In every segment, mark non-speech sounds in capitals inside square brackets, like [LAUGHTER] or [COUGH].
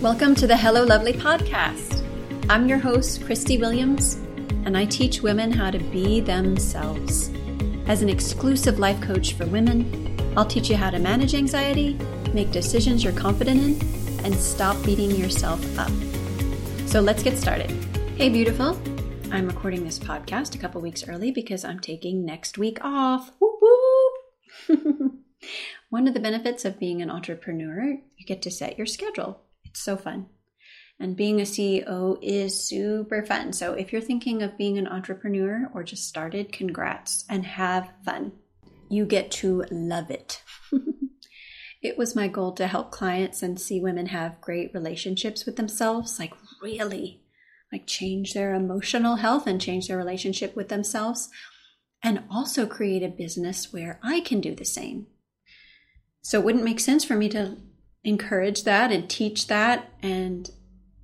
Welcome to the Hello Lovely podcast. I'm your host, Christie Williams, and I teach women how to be themselves. As an exclusive life coach for women, I'll teach you how to manage anxiety, make decisions you're confident in, and stop beating yourself up. So let's get started. Hey, beautiful. I'm recording this podcast a couple weeks early because I'm taking next week off. Whoop, whoop. [LAUGHS] One of the benefits of being an entrepreneur, you get to set your schedule. It's so fun. And being a CEO is super fun. So if you're thinking of being an entrepreneur or just started, congrats and have fun. You get to love it. [LAUGHS] it was my goal to help clients and see women have great relationships with themselves, like really, like change their emotional health and change their relationship with themselves, and also create a business where I can do the same. So it wouldn't make sense for me to encourage that and teach that and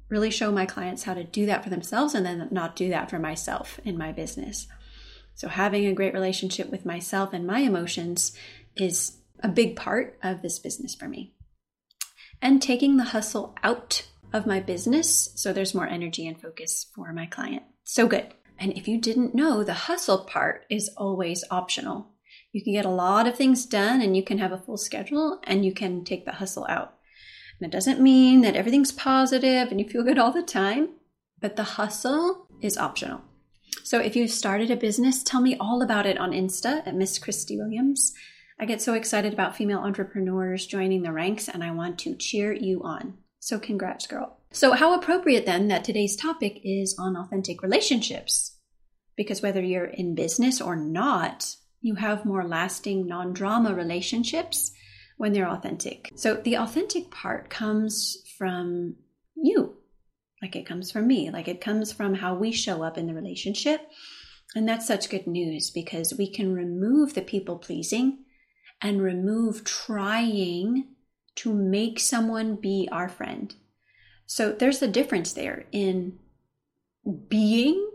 really show my clients how to do that for themselves and then not do that for myself in my business. So, having a great relationship with myself and my emotions is a big part of this business for me. And taking the hustle out of my business so there's more energy and focus for my client. So good. And if you didn't know, the hustle part is always optional. You can get a lot of things done and you can have a full schedule and you can take the hustle out. And it doesn't mean that everything's positive and you feel good all the time, but the hustle is optional. So if you've started a business, tell me all about it on Insta at Miss Christie Williams. I get so excited about female entrepreneurs joining the ranks and I want to cheer you on. So congrats, girl. So how appropriate then that today's topic is on authentic relationships. Because whether you're in business or not, you have more lasting, non drama relationships when they're authentic. So the authentic part comes from you, like it comes from me, like it comes from how we show up in the relationship. And that's such good news because we can remove the people pleasing and remove trying to make someone be our friend. So there's a difference there in being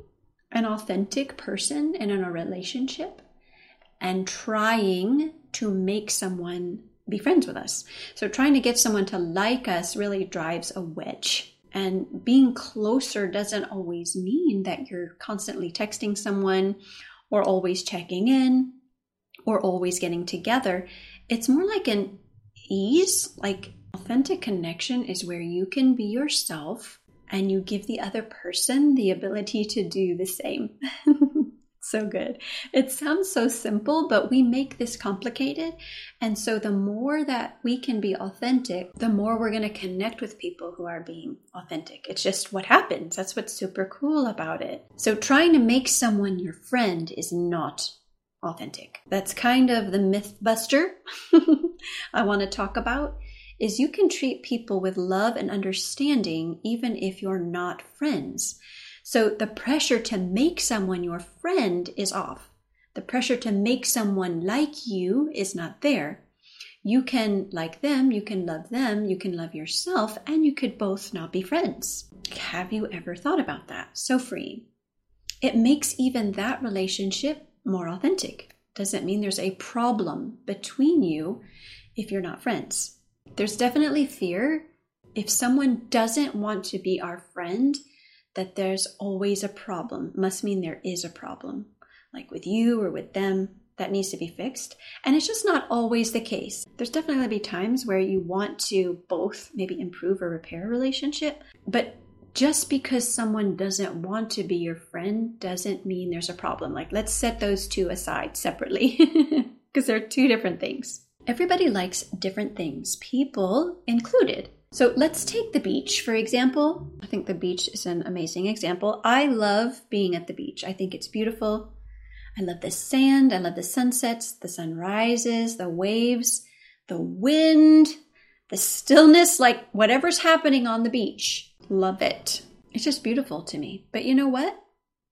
an authentic person and in a relationship and trying to make someone be friends with us. So trying to get someone to like us really drives a wedge. And being closer doesn't always mean that you're constantly texting someone or always checking in or always getting together. It's more like an ease, like authentic connection is where you can be yourself and you give the other person the ability to do the same. [LAUGHS] so good. It sounds so simple, but we make this complicated. And so the more that we can be authentic, the more we're going to connect with people who are being authentic. It's just what happens. That's what's super cool about it. So trying to make someone your friend is not authentic. That's kind of the myth buster [LAUGHS] I want to talk about is you can treat people with love and understanding even if you're not friends. So the pressure to make someone your friend is off. The pressure to make someone like you is not there. You can like them, you can love them, you can love yourself, and you could both not be friends. Have you ever thought about that? So freeing. It makes even that relationship more authentic. Doesn't mean there's a problem between you if you're not friends. There's definitely fear. If someone doesn't want to be our friend, that there's always a problem must mean there is a problem, like with you or with them, that needs to be fixed. And it's just not always the case. There's definitely to be times where you want to both maybe improve or repair a relationship, but just because someone doesn't want to be your friend doesn't mean there's a problem. Like, let's set those two aside separately [LAUGHS] because they're two different things. Everybody likes different things, people included. So let's take the beach, for example. I think the beach is an amazing example. I love being at the beach. I think it's beautiful. I love the sand. I love the sunsets, the sunrises, the waves, the wind, the stillness, like whatever's happening on the beach. Love it. It's just beautiful to me. But you know what?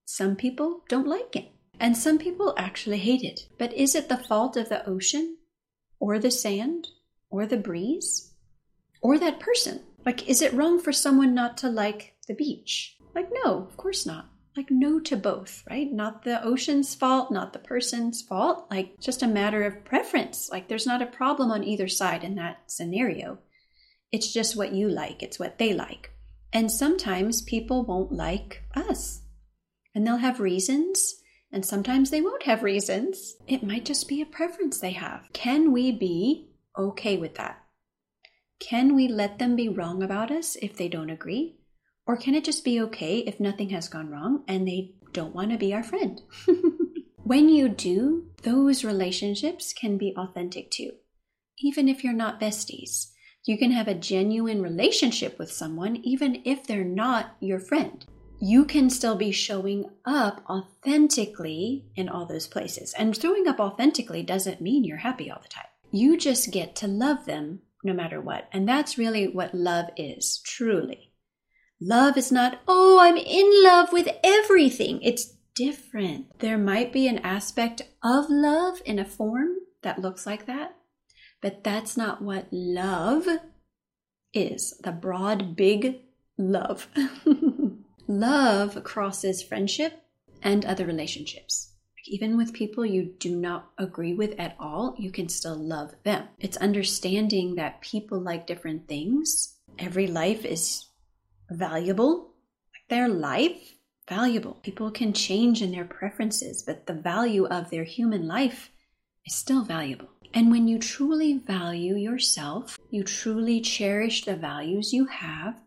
Some people don't like it. And some people actually hate it. But is it the fault of the ocean or the sand or the breeze? Or that person. Like, is it wrong for someone not to like the beach? Like, no, of course not. Like, no to both, right? Not the ocean's fault, not the person's fault. Like, just a matter of preference. Like, there's not a problem on either side in that scenario. It's just what you like, it's what they like. And sometimes people won't like us. And they'll have reasons, and sometimes they won't have reasons. It might just be a preference they have. Can we be okay with that? Can we let them be wrong about us if they don't agree? Or can it just be okay if nothing has gone wrong and they don't want to be our friend? [LAUGHS] when you do, those relationships can be authentic too, even if you're not besties. You can have a genuine relationship with someone even if they're not your friend. You can still be showing up authentically in all those places. And showing up authentically doesn't mean you're happy all the time. You just get to love them no matter what. And that's really what love is, truly. Love is not, oh, I'm in love with everything. It's different. There might be an aspect of love in a form that looks like that, but that's not what love is the broad, big love. [LAUGHS] love crosses friendship and other relationships. Even with people you do not agree with at all, you can still love them. It's understanding that people like different things. Every life is valuable. Their life, valuable. People can change in their preferences, but the value of their human life is still valuable. And when you truly value yourself, you truly cherish the values you have,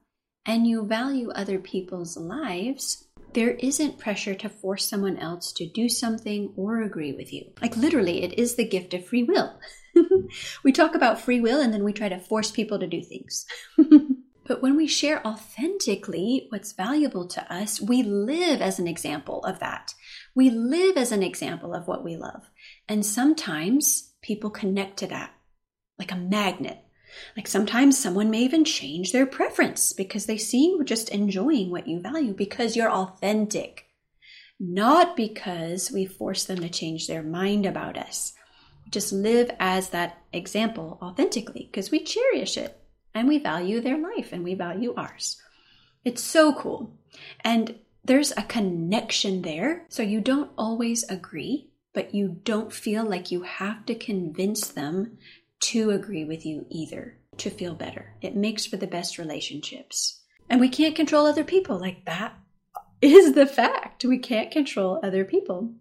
and you value other people's lives, there isn't pressure to force someone else to do something or agree with you. Like literally, it is the gift of free will. [LAUGHS] we talk about free will and then we try to force people to do things. [LAUGHS] but when we share authentically what's valuable to us, we live as an example of that. We live as an example of what we love. And sometimes people connect to that like a magnet. Like sometimes someone may even change their preference because they see you just enjoying what you value because you're authentic, not because we force them to change their mind about us. Just live as that example authentically because we cherish it and we value their life and we value ours. It's so cool. And there's a connection there. So you don't always agree, but you don't feel like you have to convince them to agree with you either to feel better. It makes for the best relationships. And we can't control other people. Like that is the fact. We can't control other people.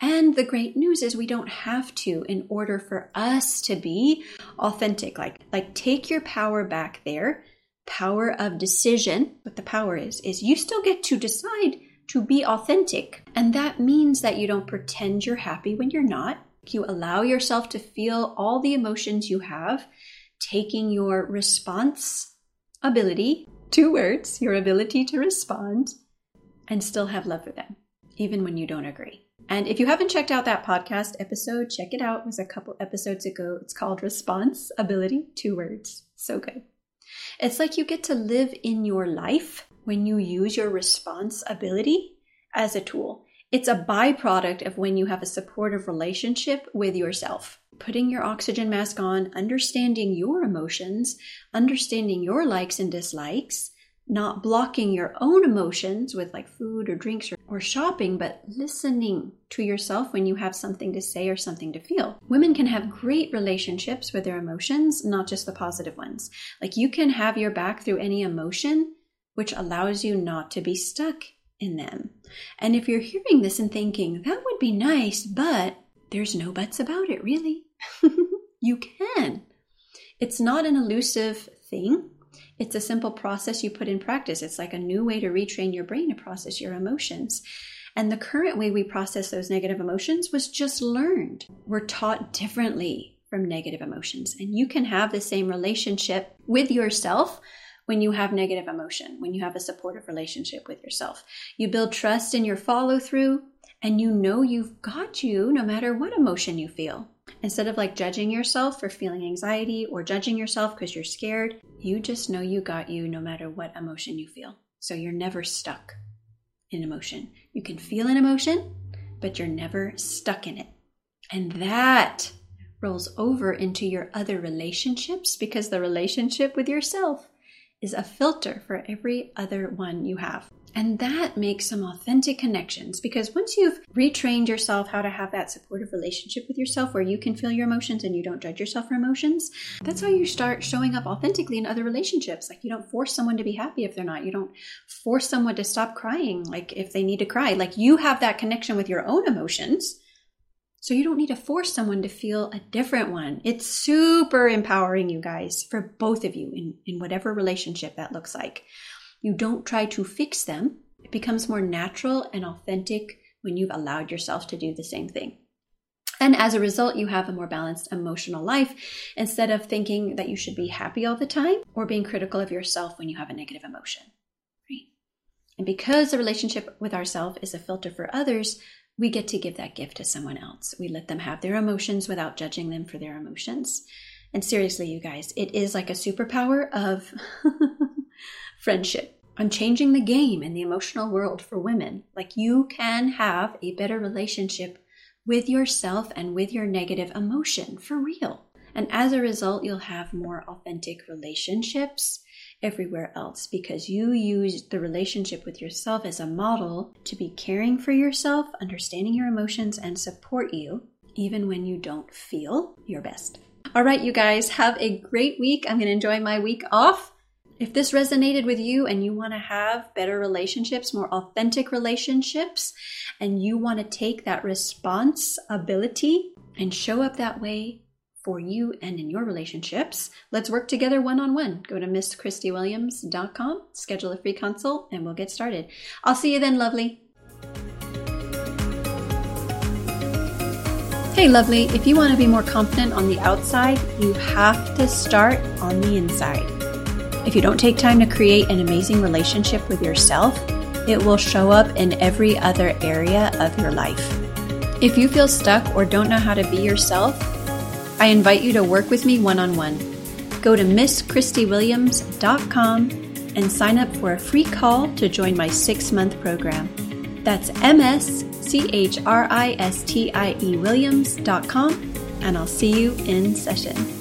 And the great news is we don't have to in order for us to be authentic. Like, like take your power back there. Power of decision. What the power is, is you still get to decide to be authentic. And that means that you don't pretend you're happy when you're not. You allow yourself to feel all the emotions you have, taking your response ability, two words, your ability to respond, and still have love for them, even when you don't agree. And if you haven't checked out that podcast episode, check it out. It was a couple episodes ago. It's called Response Ability, two words. So good. It's like you get to live in your life when you use your response ability as a tool. It's a byproduct of when you have a supportive relationship with yourself. Putting your oxygen mask on, understanding your emotions, understanding your likes and dislikes, not blocking your own emotions with like food or drinks or, or, shopping, but listening to yourself when you have something to say or something to feel. Women can have great relationships with their emotions, not just the positive ones. Like you can have your back through any emotion, which allows you not to be stuck in them. And if you're hearing this and thinking, that would be nice, but there's no buts about it, really. [LAUGHS] you can. It's not an elusive thing. It's a simple process you put in practice. It's like a new way to retrain your brain to process your emotions. And the current way we process those negative emotions was just learned. We're taught differently from negative emotions. And you can have the same relationship with yourself when you have negative emotion, when you have a supportive relationship with yourself. You build trust in your follow through, and you know you've got you no matter what emotion you feel. Instead of like judging yourself for feeling anxiety or judging yourself because you're scared, you just know you got you no matter what emotion you feel. So you're never stuck in emotion. You can feel an emotion, but you're never stuck in it. And that rolls over into your other relationships because the relationship with yourself is a filter for every other one you have. And that makes some authentic connections because once you've retrained yourself how to have that supportive relationship with yourself where you can feel your emotions and you don't judge yourself for emotions, that's how you start showing up authentically in other relationships. Like you don't force someone to be happy if they're not. You don't force someone to stop crying like if they need to cry. Like you have that connection with your own emotions. So you don't need to force someone to feel a different one. It's super empowering, you guys, for both of you in, in whatever relationship that looks like. You don't try to fix them. It becomes more natural and authentic when you've allowed yourself to do the same thing. And as a result, you have a more balanced emotional life instead of thinking that you should be happy all the time or being critical of yourself when you have a negative emotion. Right? And because the relationship with ourselves is a filter for others, we get to give that gift to someone else. We let them have their emotions without judging them for their emotions. And seriously, you guys, it is like a superpower of [LAUGHS] friendship. I'm changing the game in the emotional world for women. Like you can have a better relationship with yourself and with your negative emotion for real. And as a result, you'll have more authentic relationships everywhere else because you use the relationship with yourself as a model to be caring for yourself, understanding your emotions, and support you even when you don't feel your best. All right, you guys, have a great week. I'm going to enjoy my week off. If this resonated with you and you want to have better relationships, more authentic relationships, and you want to take that responsibility and show up that way for you and in your relationships, let's work together one on one. Go to MissChristieWilliams.com, schedule a free consult, and we'll get started. I'll see you then, lovely. Hey, lovely, if you want to be more confident on the outside, you have to start on the inside. If you don't take time to create an amazing relationship with yourself, it will show up in every other area of your life. If you feel stuck or don't know how to be yourself, I invite you to work with me one on one. Go to MissChristieWilliams.com and sign up for a free call to join my six month program. That's M S C H R I S T I E Williams.com, and I'll see you in session.